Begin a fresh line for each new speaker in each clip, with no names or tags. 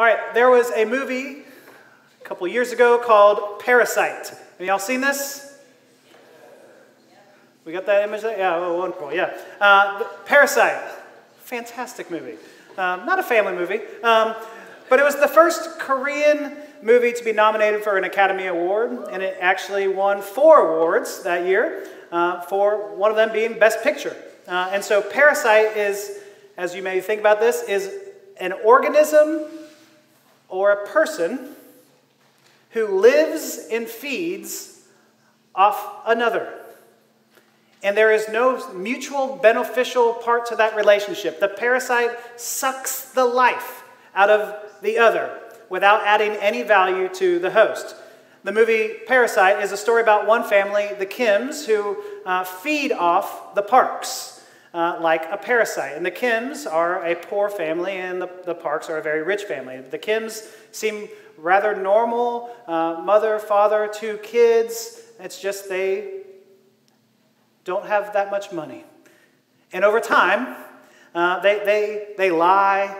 All right, there was a movie a couple years ago called Parasite. Have y'all seen this? We got that image there? Yeah, oh, wonderful. Yeah. Uh, Parasite, fantastic movie. Um, not a family movie, um, but it was the first Korean movie to be nominated for an Academy Award, and it actually won four awards that year, uh, for one of them being Best Picture. Uh, and so, Parasite is, as you may think about this, is an organism or a person who lives and feeds off another. And there is no mutual beneficial part to that relationship. The parasite sucks the life out of the other without adding any value to the host. The movie Parasite is a story about one family, the Kims, who uh, feed off the Parks uh, like a parasite. And the Kims are a poor family, and the, the Parks are a very rich family. The Kims seem rather normal uh, mother, father, two kids. It's just they don't have that much money. And over time, uh, they, they, they lie,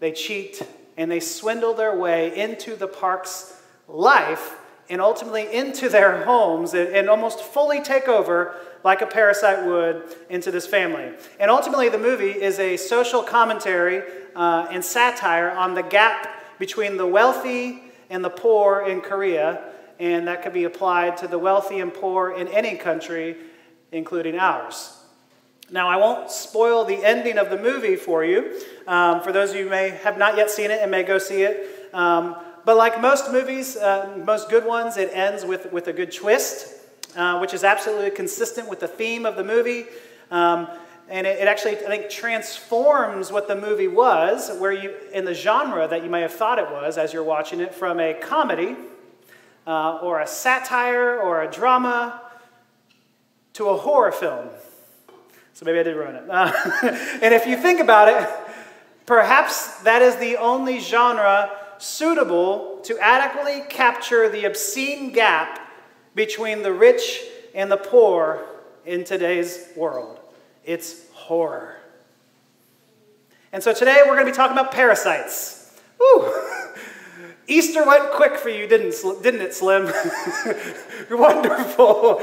they cheat, and they swindle their way into the Parks' life and ultimately into their homes and, and almost fully take over like a parasite would into this family. And ultimately, the movie is a social commentary uh, and satire on the gap between the wealthy and the poor in Korea, and that could be applied to the wealthy and poor in any country, including ours. Now, I won't spoil the ending of the movie for you. Um, for those of you who may have not yet seen it and may go see it. Um, but like most movies, uh, most good ones, it ends with, with a good twist, uh, which is absolutely consistent with the theme of the movie. Um, and it, it, actually, I think, transforms what the movie was, where you, in the genre that you may have thought it was as you're watching it, from a comedy uh, or a satire or a drama to a horror film. So maybe I did ruin it. Uh, and if you think about it, perhaps that is the only genre suitable to adequately capture the obscene gap between the rich and the poor in today's world. It's horror. And so today we're going to be talking about parasites. Woo! Easter went quick for you, didn't, didn't it, Slim? Wonderful.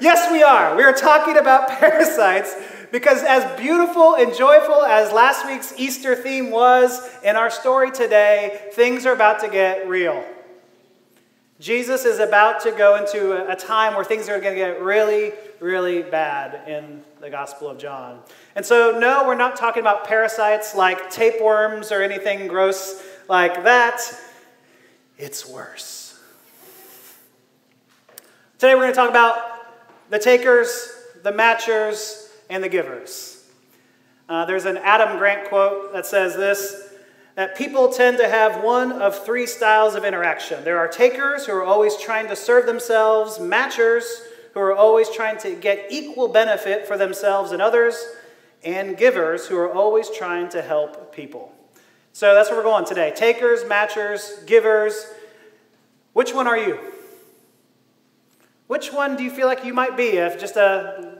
Yes, we are. We are talking about parasites because, as beautiful and joyful as last week's Easter theme was in our story today, things are about to get real. Jesus is about to go into a time where things are going to get really, really bad in the Gospel of John. And so, no, we're not talking about parasites like tapeworms or anything gross like that. It's worse. Today, we're going to talk about the takers, the matchers, and the givers. Uh, there's an Adam Grant quote that says this that people tend to have one of three styles of interaction. There are takers who are always trying to serve themselves, matchers who are always trying to get equal benefit for themselves and others, and givers who are always trying to help people. So that's where we're going today. Takers, matchers, givers. Which one are you? Which one do you feel like you might be if just a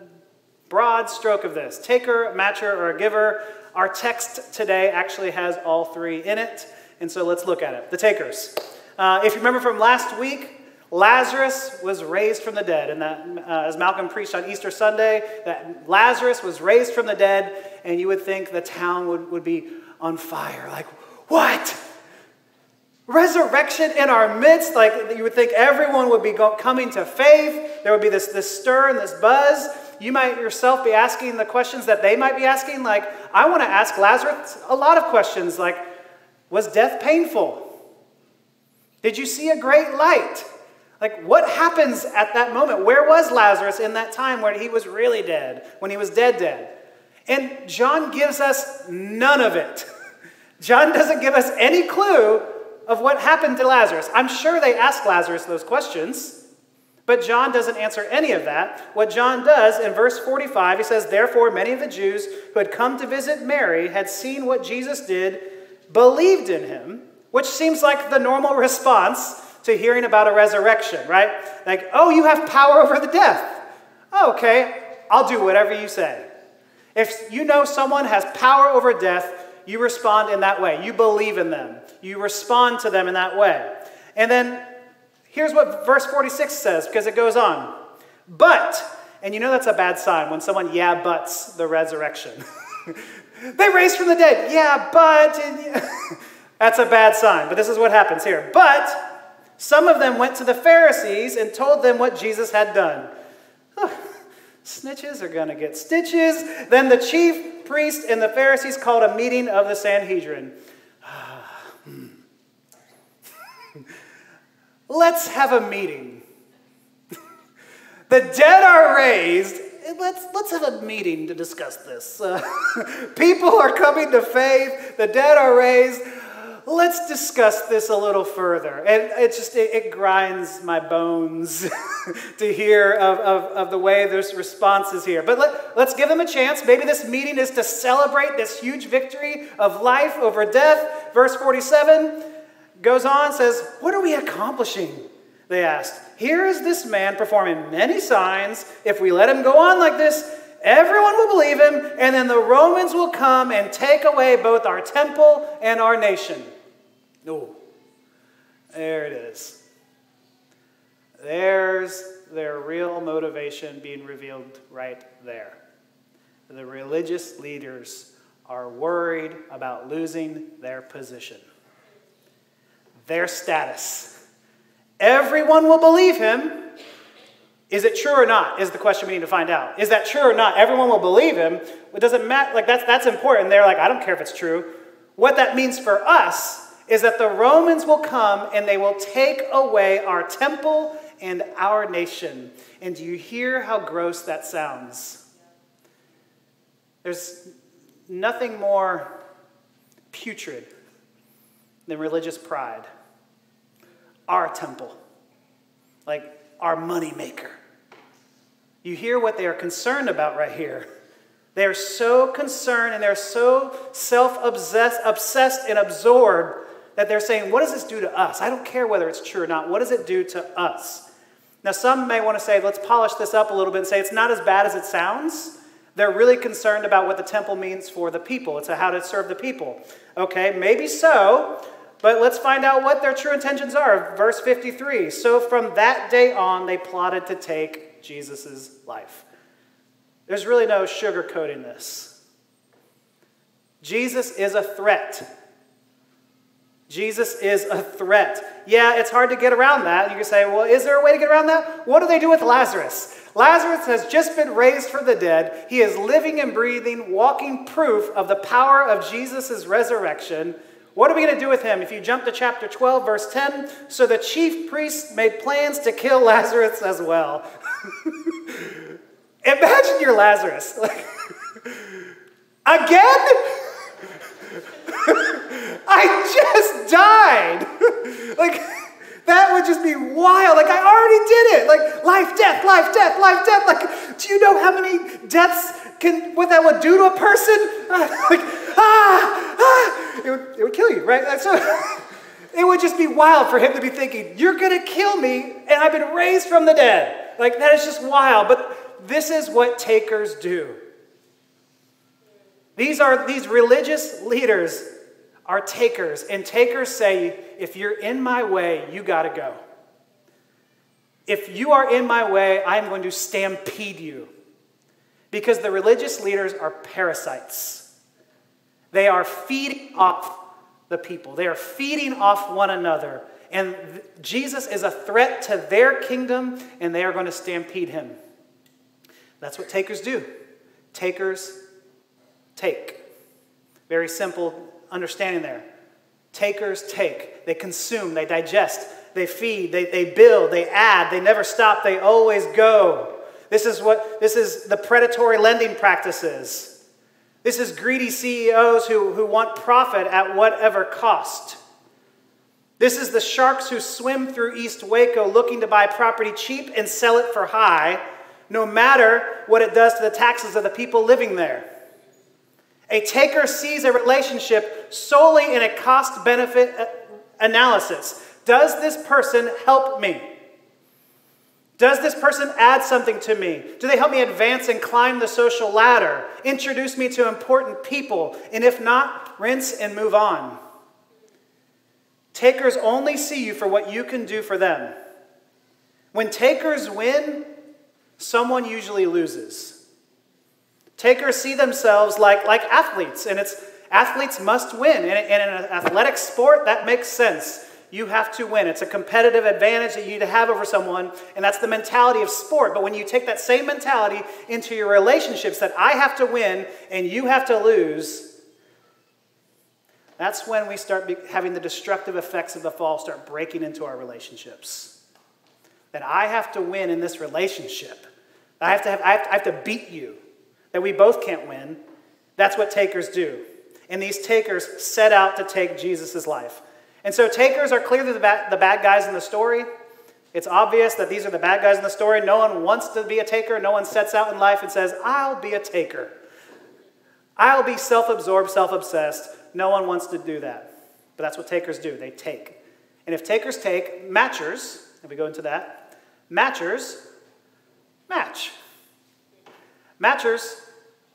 broad stroke of this? Taker, matcher, or a giver? Our text today actually has all three in it, and so let's look at it. The takers. Uh, if you remember from last week, Lazarus was raised from the dead, and that, uh, as Malcolm preached on Easter Sunday, that Lazarus was raised from the dead, and you would think the town would, would be on fire. Like, what? Resurrection in our midst, like you would think everyone would be go- coming to faith. There would be this, this stir and this buzz you might yourself be asking the questions that they might be asking. Like, I want to ask Lazarus a lot of questions, like, was death painful? Did you see a great light? Like, what happens at that moment? Where was Lazarus in that time where he was really dead, when he was dead, dead? And John gives us none of it. John doesn't give us any clue of what happened to Lazarus. I'm sure they asked Lazarus those questions. But John doesn't answer any of that. What John does in verse 45, he says, Therefore, many of the Jews who had come to visit Mary had seen what Jesus did, believed in him, which seems like the normal response to hearing about a resurrection, right? Like, oh, you have power over the death. Oh, okay, I'll do whatever you say. If you know someone has power over death, you respond in that way. You believe in them. You respond to them in that way. And then here's what verse 46 says, because it goes on. But, and you know that's a bad sign when someone yeah buts the resurrection. they raised from the dead. Yeah, but. that's a bad sign. But this is what happens here. But some of them went to the Pharisees and told them what Jesus had done. snitches are going to get stitches. Then the chief priest and the Pharisees called a meeting of the Sanhedrin. Let's have a meeting. the dead are raised. Let's, let's have a meeting to discuss this. Uh, people are coming to faith. The dead are raised let's discuss this a little further. And it just, it, it grinds my bones to hear of, of, of, the way there's responses here. But let, let's give them a chance. Maybe this meeting is to celebrate this huge victory of life over death. Verse 47 goes on, says, What are we accomplishing? They asked. Here is this man performing many signs. If we let him go on like this, everyone will believe him, and then the Romans will come and take away both our temple and our nation. No. There it is. There's their real motivation being revealed right there. The religious leaders are worried about losing their position, their status. Everyone will believe him. Is it true or not? Is the question we need to find out. Is that true or not? Everyone will believe him. It doesn't matter. Like that's that's important. They're like, I don't care if it's true. What that means for us is that the Romans will come and they will take away our temple and our nation. And do you hear how gross that sounds? There's nothing more putrid than religious pride. Our temple, like our moneymaker. You hear what they are concerned about right here. They are so concerned and they're so self obsessed and absorbed that they're saying, what does this do to us? I don't care whether it's true or not. What does it do to us? Now, some may want to say, let's polish this up a little bit and say it's not as bad as it sounds. They're really concerned about what the temple means for the people. It's how to serve the people. Okay, maybe so, but let's find out what their true intentions are. Verse 53 So from that day on, they plotted to take Jesus' life. There's really no sugarcoating this. Jesus is a threat Jesus is a threat. Yeah, it's hard to get around that. You can say, well, is there a way to get around that? What do they do with Lazarus? Lazarus has just been raised from the dead. He is living and breathing, walking proof of the power of Jesus' resurrection. What are we going to do with him? If you jump to chapter 12, verse 10, so the chief priests made plans to kill Lazarus as well. Imagine you're Lazarus. Again? I just died. like, that would just be wild. Like, I already did it. Like, life, death, life, death, life, death. Like, do you know how many deaths can, what that would do to a person? like, ah, ah. It would, it would kill you, right? So, it would just be wild for him to be thinking, you're going to kill me, and I've been raised from the dead. Like, that is just wild. But this is what takers do. These are these religious leaders are takers, and takers say, if you're in my way, you got to go. If you are in my way, I'm going to stampede you. Because the religious leaders are parasites. They are feeding off the people, they are feeding off one another. And Jesus is a threat to their kingdom, and they are going to stampede him. That's what takers do. Takers take. Very simple understanding there. Takers take, they consume, they digest, they feed, they, they build, they add, they never stop, they always go. This is what this is the predatory lending practices. This is greedy CEOs who, who want profit at whatever cost. This is the sharks who swim through East Waco looking to buy property cheap and sell it for high, no matter what it does to the taxes of the people living there. A taker sees a relationship solely in a cost benefit uh, analysis. Does this person help me? Does this person add something to me? Do they help me advance and climb the social ladder? Introduce me to important people? And if not, rinse and move on. Takers only see you for what you can do for them. When takers win, someone usually loses. Takers see themselves like, like athletes, and it's athletes must win. And in an athletic sport, that makes sense. You have to win. It's a competitive advantage that you need to have over someone, and that's the mentality of sport. But when you take that same mentality into your relationships that I have to win and you have to lose, that's when we start having the destructive effects of the fall start breaking into our relationships. That I have to win in this relationship. I have to, have, I have I have to beat you. That we both can't win. That's what takers do. And these takers set out to take Jesus' life. And so takers are clearly the bad, the bad guys in the story. It's obvious that these are the bad guys in the story. No one wants to be a taker. No one sets out in life and says, I'll be a taker. I'll be self absorbed, self obsessed. No one wants to do that. But that's what takers do they take. And if takers take, matchers, if we go into that, matchers match. Matchers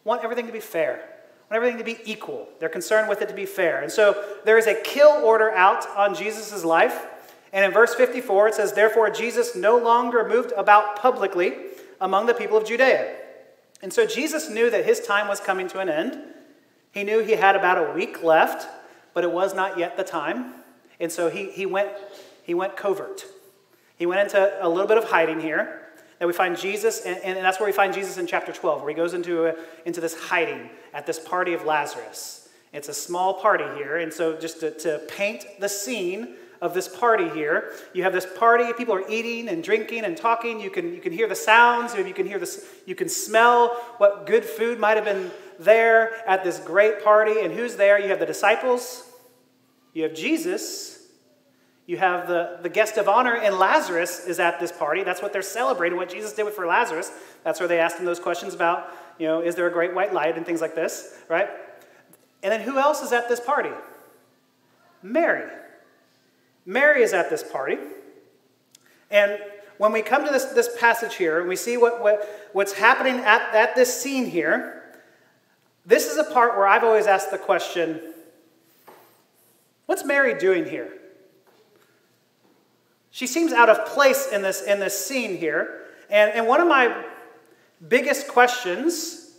want everything to be fair, want everything to be equal. They're concerned with it to be fair. And so there is a kill order out on Jesus' life. And in verse 54, it says, Therefore, Jesus no longer moved about publicly among the people of Judea. And so Jesus knew that his time was coming to an end. He knew he had about a week left, but it was not yet the time. And so he, he, went, he went covert. He went into a little bit of hiding here. That we find Jesus, and, and that's where we find Jesus in chapter 12, where he goes into, a, into this hiding at this party of Lazarus. It's a small party here, and so just to, to paint the scene of this party here. You have this party, people are eating and drinking and talking. You can, you can hear the sounds, you can hear this, you can smell what good food might have been there at this great party. And who's there? You have the disciples, you have Jesus, you have the, the guest of honor, and Lazarus is at this party. That's what they're celebrating, what Jesus did for Lazarus. That's where they asked him those questions about, you know, is there a great white light and things like this, right? And then who else is at this party? Mary. Mary is at this party. And when we come to this, this passage here and we see what, what, what's happening at, at this scene here, this is a part where I've always asked the question what's Mary doing here? She seems out of place in this, in this scene here. And, and one of my biggest questions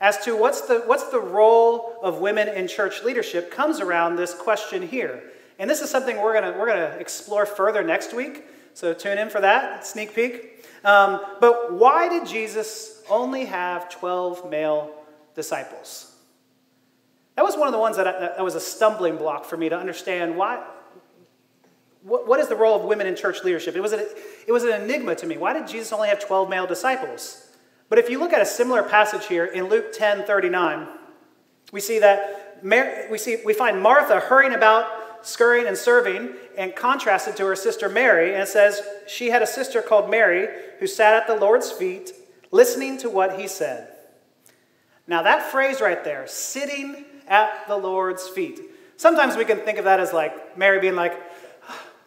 as to what's the, what's the role of women in church leadership comes around this question here. And this is something we're going we're gonna explore further next week. So tune in for that, sneak peek. Um, but why did Jesus only have 12 male disciples. That was one of the ones that, I, that was a stumbling block for me to understand why. What, what is the role of women in church leadership? It was, it was an enigma to me. Why did Jesus only have 12 male disciples? But if you look at a similar passage here in Luke 10 39, we see that Mary, we, see, we find Martha hurrying about, scurrying and serving, and contrasted to her sister Mary. And it says she had a sister called Mary who sat at the Lord's feet, listening to what he said. Now, that phrase right there, sitting at the Lord's feet, sometimes we can think of that as like Mary being like,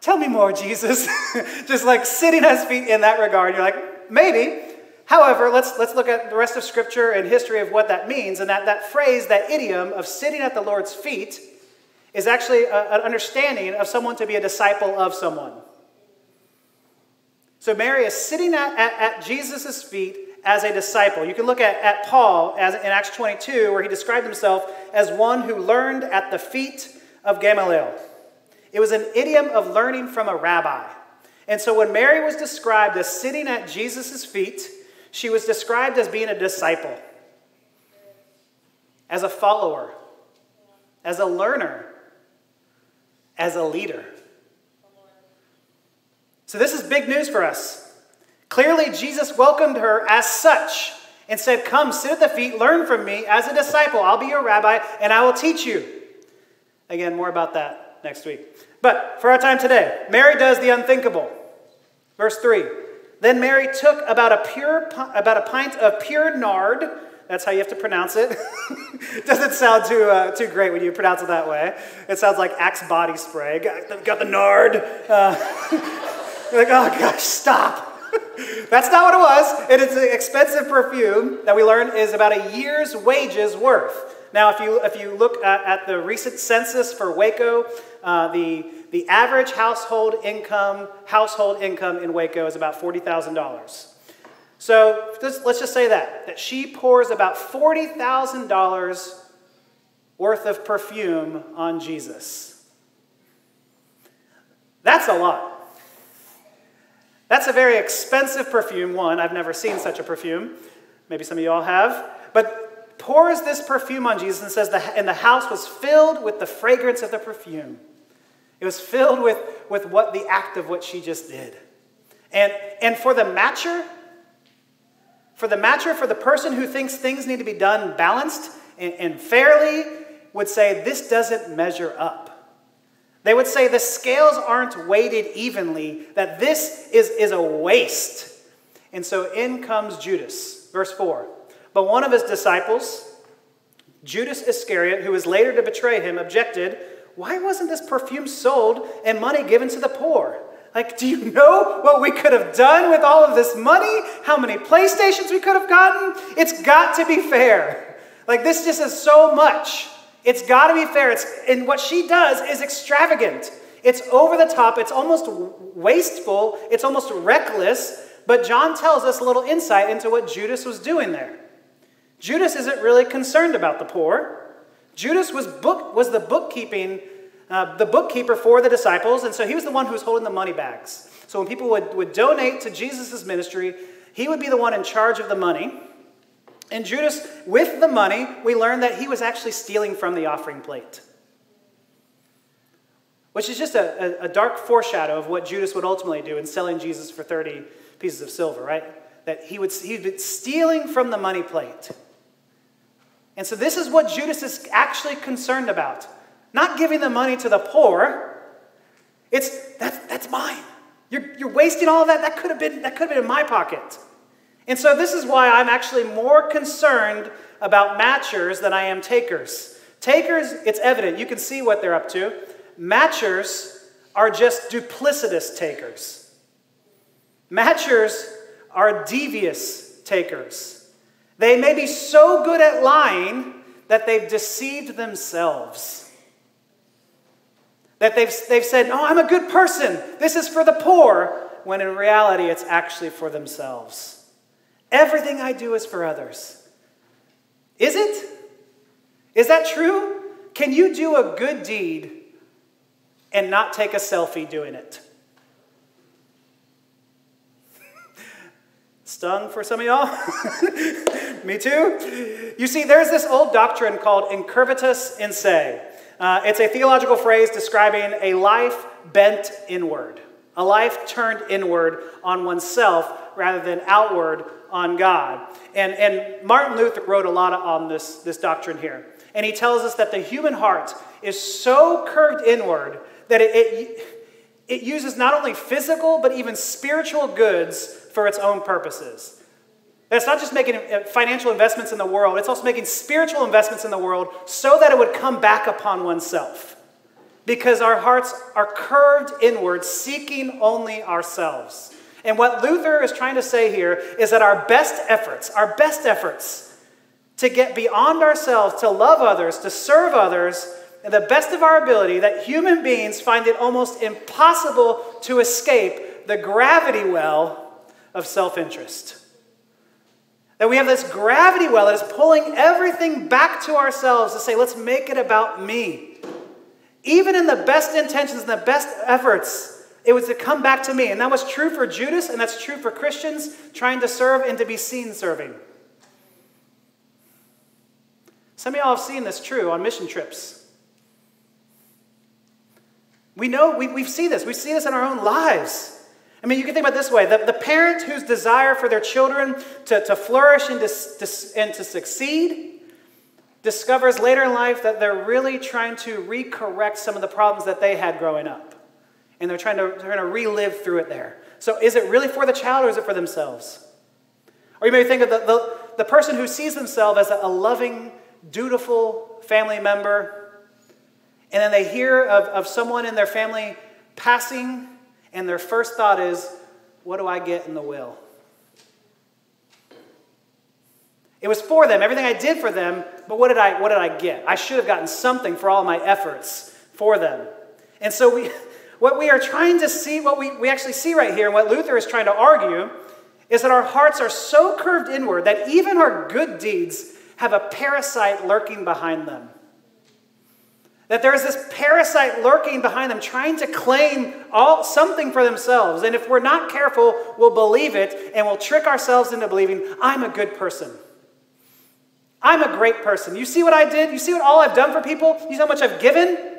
Tell me more, Jesus. Just like sitting at his feet in that regard. You're like, maybe. However, let's, let's look at the rest of Scripture and history of what that means. And that, that phrase, that idiom of sitting at the Lord's feet, is actually a, an understanding of someone to be a disciple of someone. So Mary is sitting at, at, at Jesus' feet as a disciple. You can look at, at Paul as in Acts 22, where he described himself as one who learned at the feet of Gamaliel. It was an idiom of learning from a rabbi. And so when Mary was described as sitting at Jesus' feet, she was described as being a disciple, as a follower, as a learner, as a leader. So this is big news for us. Clearly, Jesus welcomed her as such and said, Come, sit at the feet, learn from me as a disciple. I'll be your rabbi, and I will teach you. Again, more about that next week. But for our time today, Mary does the unthinkable. Verse 3 Then Mary took about a, pure, about a pint of pure nard. That's how you have to pronounce it. Doesn't sound too, uh, too great when you pronounce it that way. It sounds like Axe body spray. Got, got the nard. Uh, like, oh gosh, stop. That's not what it was. It is an expensive perfume that we learn is about a year's wages worth. Now, if you, if you look at, at the recent census for Waco, uh, the, the average household income, household income in Waco is about $40,000. So let's just say that, that she pours about $40,000 worth of perfume on Jesus. That's a lot. That's a very expensive perfume, one. I've never seen such a perfume. Maybe some of you all have. But pours this perfume on Jesus and says, and the house was filled with the fragrance of the perfume. It was filled with, with what the act of what she just did. And, and for the matcher, for the matcher, for the person who thinks things need to be done balanced and, and fairly, would say this doesn't measure up. They would say the scales aren't weighted evenly, that this is, is a waste. And so in comes Judas, verse 4. But one of his disciples, Judas Iscariot, who was later to betray him, objected, Why wasn't this perfume sold and money given to the poor? Like, do you know what we could have done with all of this money? How many PlayStations we could have gotten? It's got to be fair. Like, this just is so much. It's got to be fair. It's, and what she does is extravagant. It's over the top. It's almost wasteful. It's almost reckless. But John tells us a little insight into what Judas was doing there. Judas isn't really concerned about the poor. Judas was, book, was the bookkeeping uh, the bookkeeper for the disciples, and so he was the one who was holding the money bags. So when people would, would donate to Jesus' ministry, he would be the one in charge of the money. And Judas, with the money, we learned that he was actually stealing from the offering plate. Which is just a, a, a dark foreshadow of what Judas would ultimately do in selling Jesus for 30 pieces of silver, right? That he would he'd be stealing from the money plate. And so this is what Judas is actually concerned about. Not giving the money to the poor. It's that's that's mine. You're, you're wasting all of that. That could have been that could have been in my pocket. And so this is why I'm actually more concerned about matchers than I am takers. Takers, it's evident. You can see what they're up to. Matchers are just duplicitous takers. Matchers are devious takers. They may be so good at lying that they've deceived themselves. That they've, they've said, Oh, I'm a good person. This is for the poor. When in reality, it's actually for themselves. Everything I do is for others. Is it? Is that true? Can you do a good deed and not take a selfie doing it? Stung for some of y'all? Me too? You see, there's this old doctrine called incurvatus in se. Uh, it's a theological phrase describing a life bent inward, a life turned inward on oneself rather than outward on God. And, and Martin Luther wrote a lot on this, this doctrine here. And he tells us that the human heart is so curved inward that it, it, it uses not only physical but even spiritual goods for its own purposes. That it's not just making uh, financial investments in the world, it's also making spiritual investments in the world so that it would come back upon oneself. Because our hearts are curved inward, seeking only ourselves. And what Luther is trying to say here is that our best efforts, our best efforts to get beyond ourselves, to love others, to serve others, and the best of our ability, that human beings find it almost impossible to escape the gravity well of self interest. That we have this gravity well that is pulling everything back to ourselves to say, let's make it about me. Even in the best intentions and the best efforts, it was to come back to me. And that was true for Judas, and that's true for Christians trying to serve and to be seen serving. Some of y'all have seen this true on mission trips. We know, we, we see this. We see this in our own lives. I mean, you can think about this way the, the parent whose desire for their children to, to flourish and to, to, and to succeed discovers later in life that they're really trying to recorrect some of the problems that they had growing up. And they're trying to, they're trying to relive through it there. So, is it really for the child or is it for themselves? Or you may think of the, the, the person who sees themselves as a, a loving, dutiful family member, and then they hear of, of someone in their family passing and their first thought is, what do I get in the will? It was for them, everything I did for them, but what did I, what did I get? I should have gotten something for all my efforts for them. And so we, what we are trying to see, what we, we actually see right here, and what Luther is trying to argue, is that our hearts are so curved inward that even our good deeds have a parasite lurking behind them. That there is this parasite lurking behind them, trying to claim all, something for themselves. And if we're not careful, we'll believe it and we'll trick ourselves into believing, I'm a good person. I'm a great person. You see what I did? You see what all I've done for people? You see how much I've given?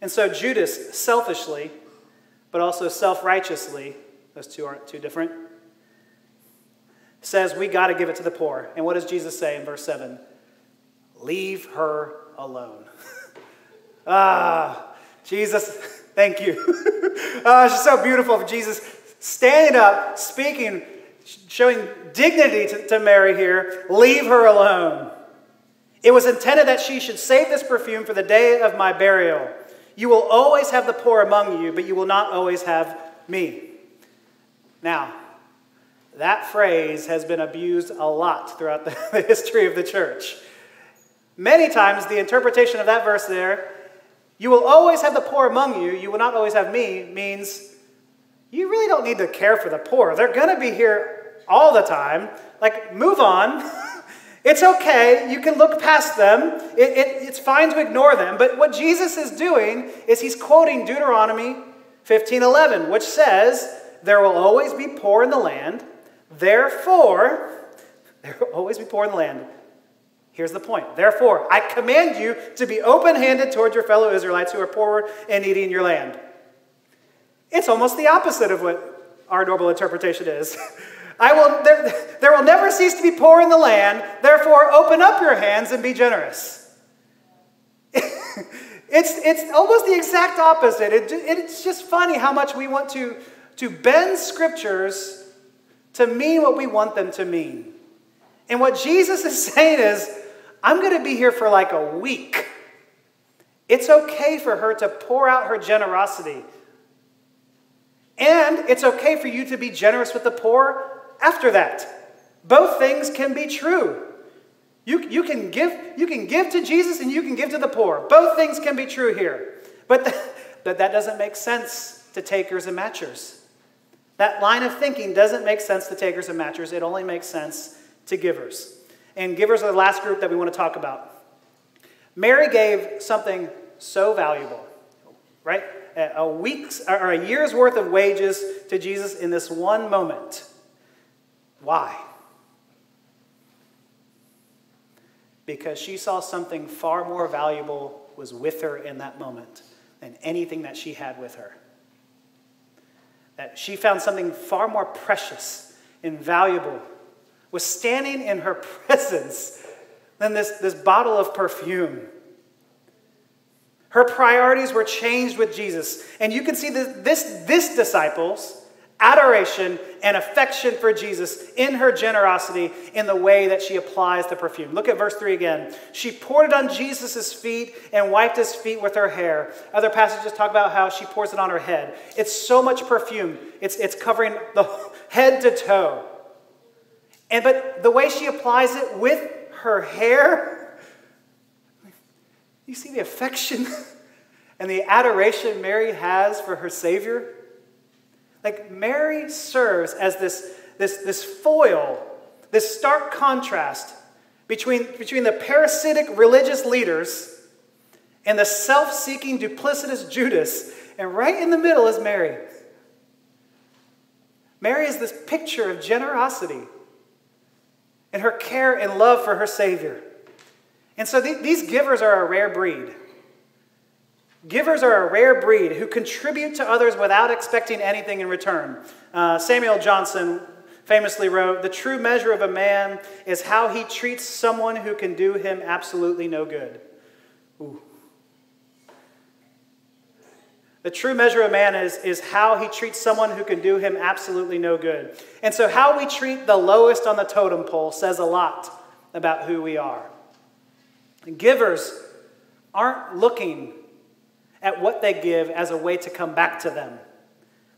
And so Judas selfishly, but also self righteously, those two aren't too different, says we got to give it to the poor. And what does Jesus say in verse 7? Leave her alone. ah, Jesus, thank you. ah, it's just so beautiful of Jesus standing up, speaking, showing dignity to, to Mary here. Leave her alone. It was intended that she should save this perfume for the day of my burial. You will always have the poor among you, but you will not always have me. Now, that phrase has been abused a lot throughout the, the history of the church. Many times, the interpretation of that verse there, you will always have the poor among you, you will not always have me, means you really don't need to care for the poor. They're going to be here all the time. Like, move on. it's okay. You can look past them. It, it, it's fine to ignore them. But what Jesus is doing is he's quoting Deuteronomy 15:11, which says, "There will always be poor in the land. Therefore, there will always be poor in the land. Here's the point. Therefore, I command you to be open handed towards your fellow Israelites who are poor and needy in your land. It's almost the opposite of what our normal interpretation is. I will, there, there will never cease to be poor in the land, therefore, open up your hands and be generous. it's, it's almost the exact opposite. It, it's just funny how much we want to, to bend scriptures to mean what we want them to mean. And what Jesus is saying is, I'm going to be here for like a week. It's okay for her to pour out her generosity. And it's okay for you to be generous with the poor after that. Both things can be true. You, you, can give, you can give to Jesus and you can give to the poor. Both things can be true here. But, the, but that doesn't make sense to takers and matchers. That line of thinking doesn't make sense to takers and matchers. It only makes sense to givers and givers are the last group that we want to talk about. Mary gave something so valuable, right? A week's or a year's worth of wages to Jesus in this one moment. Why? Because she saw something far more valuable was with her in that moment than anything that she had with her. That she found something far more precious and valuable was standing in her presence than this, this bottle of perfume. Her priorities were changed with Jesus. And you can see this, this, this disciples' adoration and affection for Jesus in her generosity in the way that she applies the perfume. Look at verse 3 again. She poured it on Jesus' feet and wiped his feet with her hair. Other passages talk about how she pours it on her head. It's so much perfume, it's, it's covering the head to toe. And but the way she applies it with her hair, you see the affection and the adoration Mary has for her Savior? Like Mary serves as this, this, this foil, this stark contrast between, between the parasitic religious leaders and the self seeking, duplicitous Judas. And right in the middle is Mary. Mary is this picture of generosity and her care and love for her Savior. And so th- these givers are a rare breed. Givers are a rare breed who contribute to others without expecting anything in return. Uh, Samuel Johnson famously wrote The true measure of a man is how he treats someone who can do him absolutely no good. Ooh. The true measure of man is, is how he treats someone who can do him absolutely no good. And so, how we treat the lowest on the totem pole says a lot about who we are. And givers aren't looking at what they give as a way to come back to them.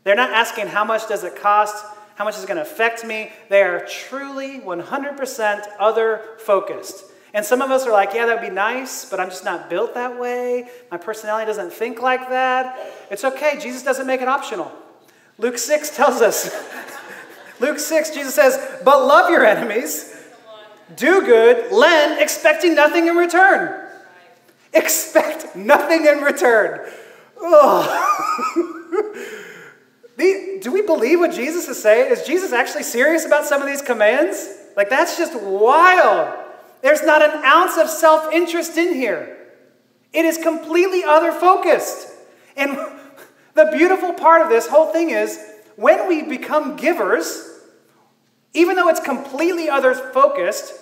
They're not asking how much does it cost, how much is it going to affect me. They are truly 100% other focused. And some of us are like, yeah, that would be nice, but I'm just not built that way. My personality doesn't think like that. It's okay. Jesus doesn't make it optional. Luke 6 tells us, Luke 6, Jesus says, but love your enemies, do good, lend, expecting nothing in return. Expect nothing in return. do we believe what Jesus is saying? Is Jesus actually serious about some of these commands? Like, that's just wild. There's not an ounce of self interest in here. It is completely other focused. And the beautiful part of this whole thing is when we become givers, even though it's completely other focused,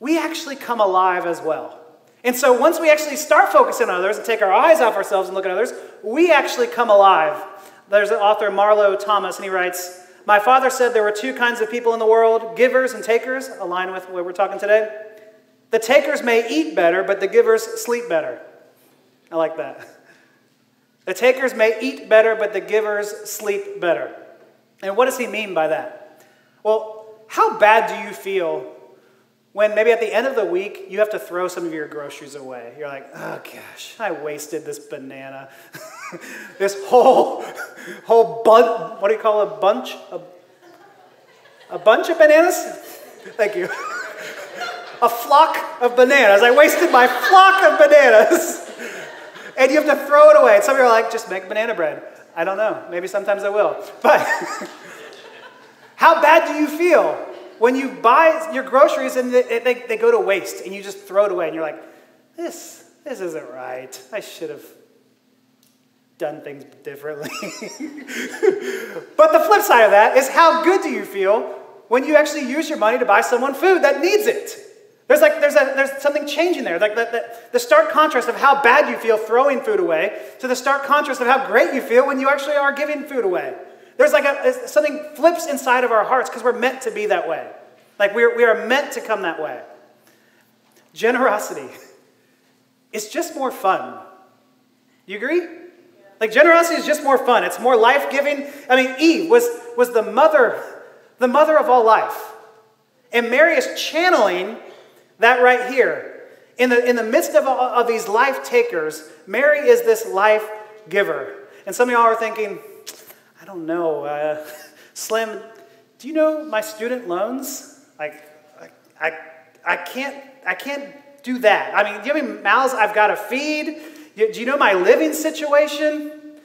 we actually come alive as well. And so once we actually start focusing on others and take our eyes off ourselves and look at others, we actually come alive. There's an author, Marlo Thomas, and he writes My father said there were two kinds of people in the world givers and takers, align with what we're talking today. The takers may eat better, but the givers sleep better. I like that. The takers may eat better, but the givers sleep better. And what does he mean by that? Well, how bad do you feel when maybe at the end of the week you have to throw some of your groceries away? You're like, oh gosh, I wasted this banana. this whole, whole bunch, what do you call a bunch? A, a bunch of bananas? Thank you a flock of bananas. I wasted my flock of bananas. and you have to throw it away. And some of you are like, just make banana bread. I don't know. Maybe sometimes I will. But how bad do you feel when you buy your groceries and they, they, they go to waste and you just throw it away and you're like, this, this isn't right. I should have done things differently. but the flip side of that is how good do you feel when you actually use your money to buy someone food that needs it? There's like there's a, there's something changing there. Like the, the, the, stark contrast of how bad you feel throwing food away to the stark contrast of how great you feel when you actually are giving food away. There's like a, something flips inside of our hearts because we're meant to be that way. Like we're, we are meant to come that way. Generosity It's just more fun. You agree? Like generosity is just more fun. It's more life-giving. I mean, Eve was, was the mother, the mother of all life. And Mary is channeling that right here. In the, in the midst of, of these life takers, Mary is this life giver. And some of y'all are thinking, I don't know, uh, Slim, do you know my student loans? Like, I, I, I, can't, I can't do that. I mean, do you have any mouths I've got to feed? Do you know my living situation?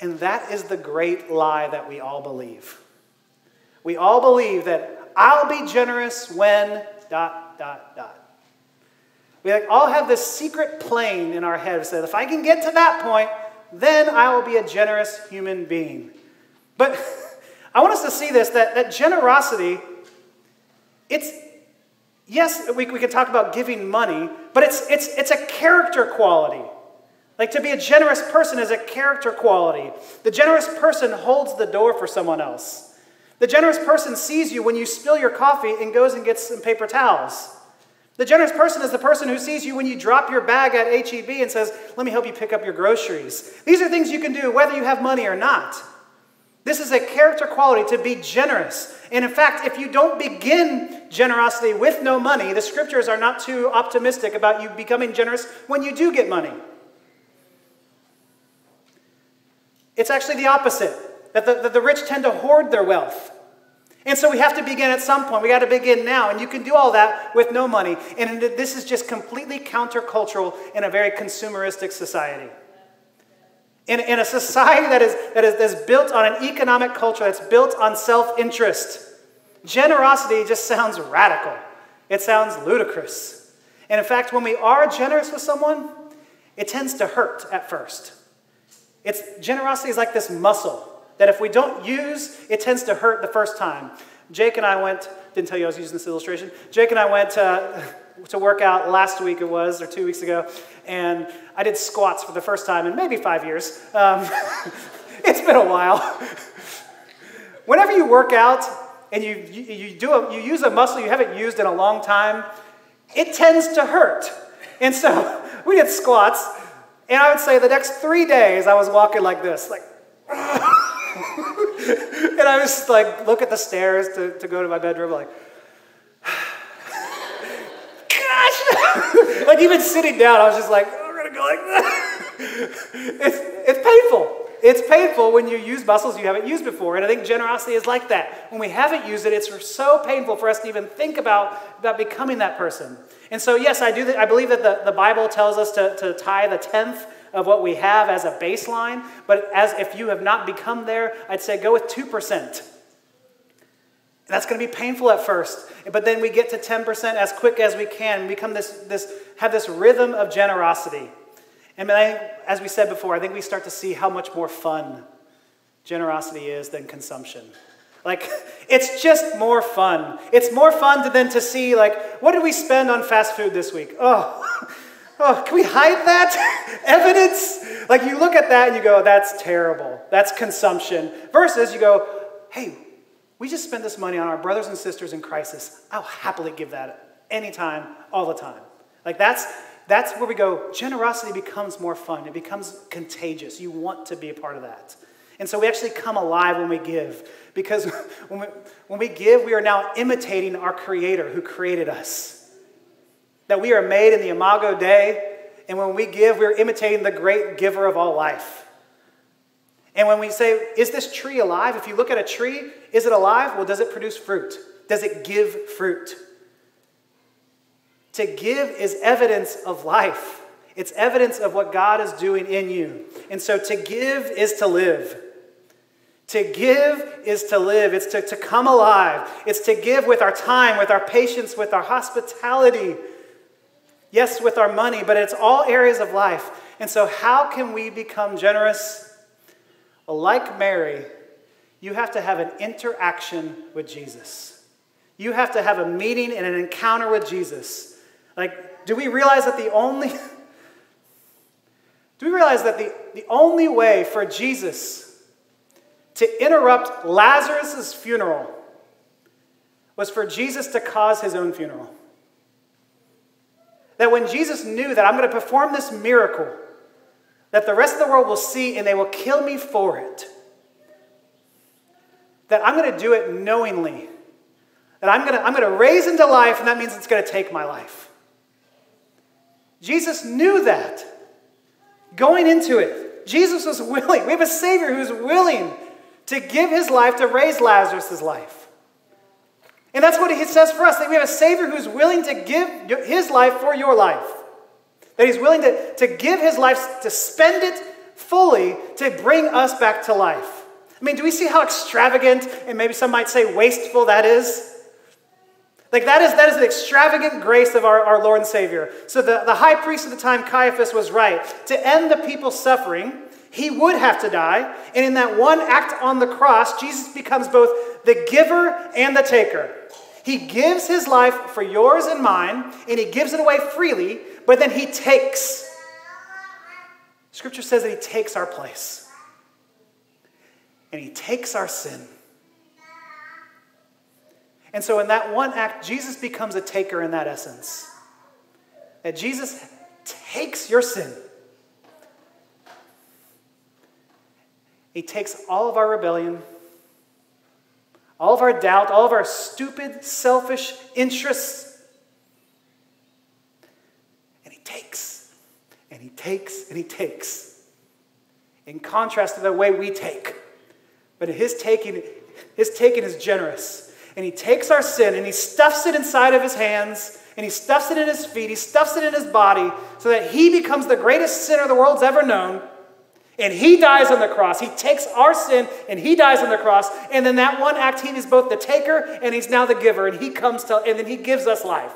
And that is the great lie that we all believe. We all believe that I'll be generous when dot, dot, dot. We all have this secret plane in our heads that if I can get to that point, then I will be a generous human being. But I want us to see this that, that generosity, it's, yes, we, we can talk about giving money, but it's, it's, it's a character quality. Like to be a generous person is a character quality. The generous person holds the door for someone else. The generous person sees you when you spill your coffee and goes and gets some paper towels. The generous person is the person who sees you when you drop your bag at HEB and says, Let me help you pick up your groceries. These are things you can do whether you have money or not. This is a character quality to be generous. And in fact, if you don't begin generosity with no money, the scriptures are not too optimistic about you becoming generous when you do get money. It's actually the opposite that the, that the rich tend to hoard their wealth. And so we have to begin at some point. We got to begin now. And you can do all that with no money. And this is just completely countercultural in a very consumeristic society. In, in a society that is, that, is, that is built on an economic culture that's built on self interest, generosity just sounds radical. It sounds ludicrous. And in fact, when we are generous with someone, it tends to hurt at first. It's, generosity is like this muscle that if we don't use, it tends to hurt the first time. Jake and I went, didn't tell you I was using this illustration. Jake and I went uh, to work out last week, it was, or two weeks ago, and I did squats for the first time in maybe five years. Um, it's been a while. Whenever you work out and you, you, you, do a, you use a muscle you haven't used in a long time, it tends to hurt. And so we did squats, and I would say the next three days I was walking like this, like, and I was like, look at the stairs to, to go to my bedroom, like, gosh! like even sitting down, I was just like, oh, we're gonna go like that. it's, it's painful. It's painful when you use muscles you haven't used before. And I think generosity is like that. When we haven't used it, it's so painful for us to even think about, about becoming that person. And so, yes, I do. Th- I believe that the, the Bible tells us to, to tie the tenth of what we have as a baseline. But as if you have not become there, I'd say go with 2%. That's going to be painful at first, but then we get to 10% as quick as we can, become this, this, have this rhythm of generosity. And I, as we said before, I think we start to see how much more fun generosity is than consumption. Like, it's just more fun. It's more fun to, than to see, like, what did we spend on fast food this week? Oh, oh, can we hide that evidence? Like, you look at that and you go, that's terrible. That's consumption. Versus you go, hey, we just spent this money on our brothers and sisters in crisis. I'll happily give that anytime, all the time. Like, that's that's where we go. Generosity becomes more fun, it becomes contagious. You want to be a part of that. And so we actually come alive when we give because when we, when we give, we are now imitating our Creator who created us. That we are made in the Imago Dei, and when we give, we're imitating the great giver of all life. And when we say, Is this tree alive? If you look at a tree, is it alive? Well, does it produce fruit? Does it give fruit? To give is evidence of life. It's evidence of what God is doing in you. And so to give is to live. To give is to live. It's to, to come alive. It's to give with our time, with our patience, with our hospitality. Yes, with our money, but it's all areas of life. And so, how can we become generous? Well, like Mary, you have to have an interaction with Jesus. You have to have a meeting and an encounter with Jesus. Like, do we realize that the only do we realize that the, the only way for Jesus to interrupt Lazarus' funeral was for Jesus to cause his own funeral? That when Jesus knew that I'm going to perform this miracle, that the rest of the world will see and they will kill me for it, that I'm going to do it knowingly, that I'm going to, I'm going to raise into life, and that means it's going to take my life. Jesus knew that going into it. Jesus was willing. We have a Savior who's willing to give his life to raise Lazarus' life. And that's what he says for us that we have a Savior who's willing to give his life for your life. That he's willing to, to give his life, to spend it fully to bring us back to life. I mean, do we see how extravagant and maybe some might say wasteful that is? Like that is, that is the extravagant grace of our, our Lord and Savior. So the, the high priest of the time, Caiaphas, was right. To end the people's suffering, he would have to die. And in that one act on the cross, Jesus becomes both the giver and the taker. He gives his life for yours and mine, and he gives it away freely, but then he takes. Scripture says that he takes our place. And he takes our sin. And so, in that one act, Jesus becomes a taker in that essence. That Jesus takes your sin. He takes all of our rebellion, all of our doubt, all of our stupid, selfish interests, and He takes, and He takes, and He takes. In contrast to the way we take. But His taking, his taking is generous and he takes our sin and he stuffs it inside of his hands and he stuffs it in his feet, he stuffs it in his body so that he becomes the greatest sinner the world's ever known. And he dies on the cross. He takes our sin and he dies on the cross. And then that one act, he is both the taker and he's now the giver. And he comes to, and then he gives us life.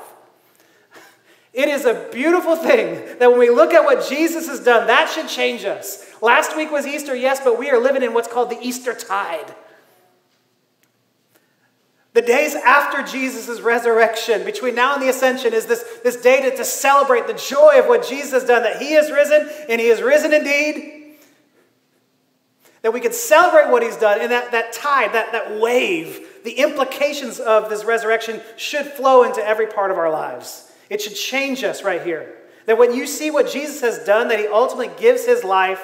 It is a beautiful thing that when we look at what Jesus has done, that should change us. Last week was Easter, yes, but we are living in what's called the Easter tide. The days after Jesus' resurrection, between now and the ascension, is this, this day to, to celebrate the joy of what Jesus has done, that he is risen, and he is risen indeed. That we can celebrate what he's done, and that, that tide, that, that wave, the implications of this resurrection should flow into every part of our lives. It should change us right here. That when you see what Jesus has done, that he ultimately gives his life,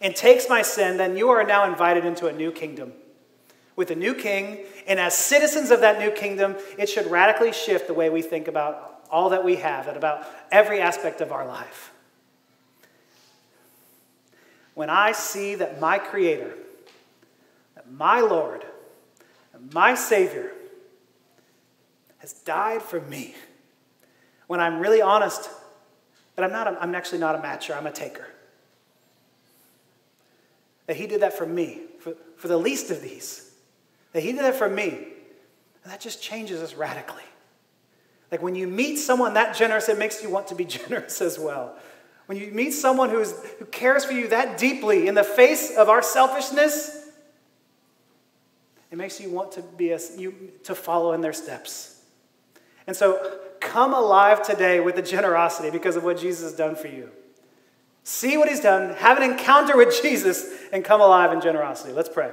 and takes my sin, then you are now invited into a new kingdom with a new king. And as citizens of that new kingdom, it should radically shift the way we think about all that we have and about every aspect of our life. When I see that my Creator, that my Lord, that my Savior has died for me, when I'm really honest that I'm, not a, I'm actually not a matcher, I'm a taker. That He did that for me, for, for the least of these. That He did that for me. And that just changes us radically. Like when you meet someone that generous, it makes you want to be generous as well. When you meet someone who's, who cares for you that deeply in the face of our selfishness, it makes you want to, be a, you, to follow in their steps. And so come alive today with the generosity because of what Jesus has done for you. See what he's done, have an encounter with Jesus, and come alive in generosity. Let's pray.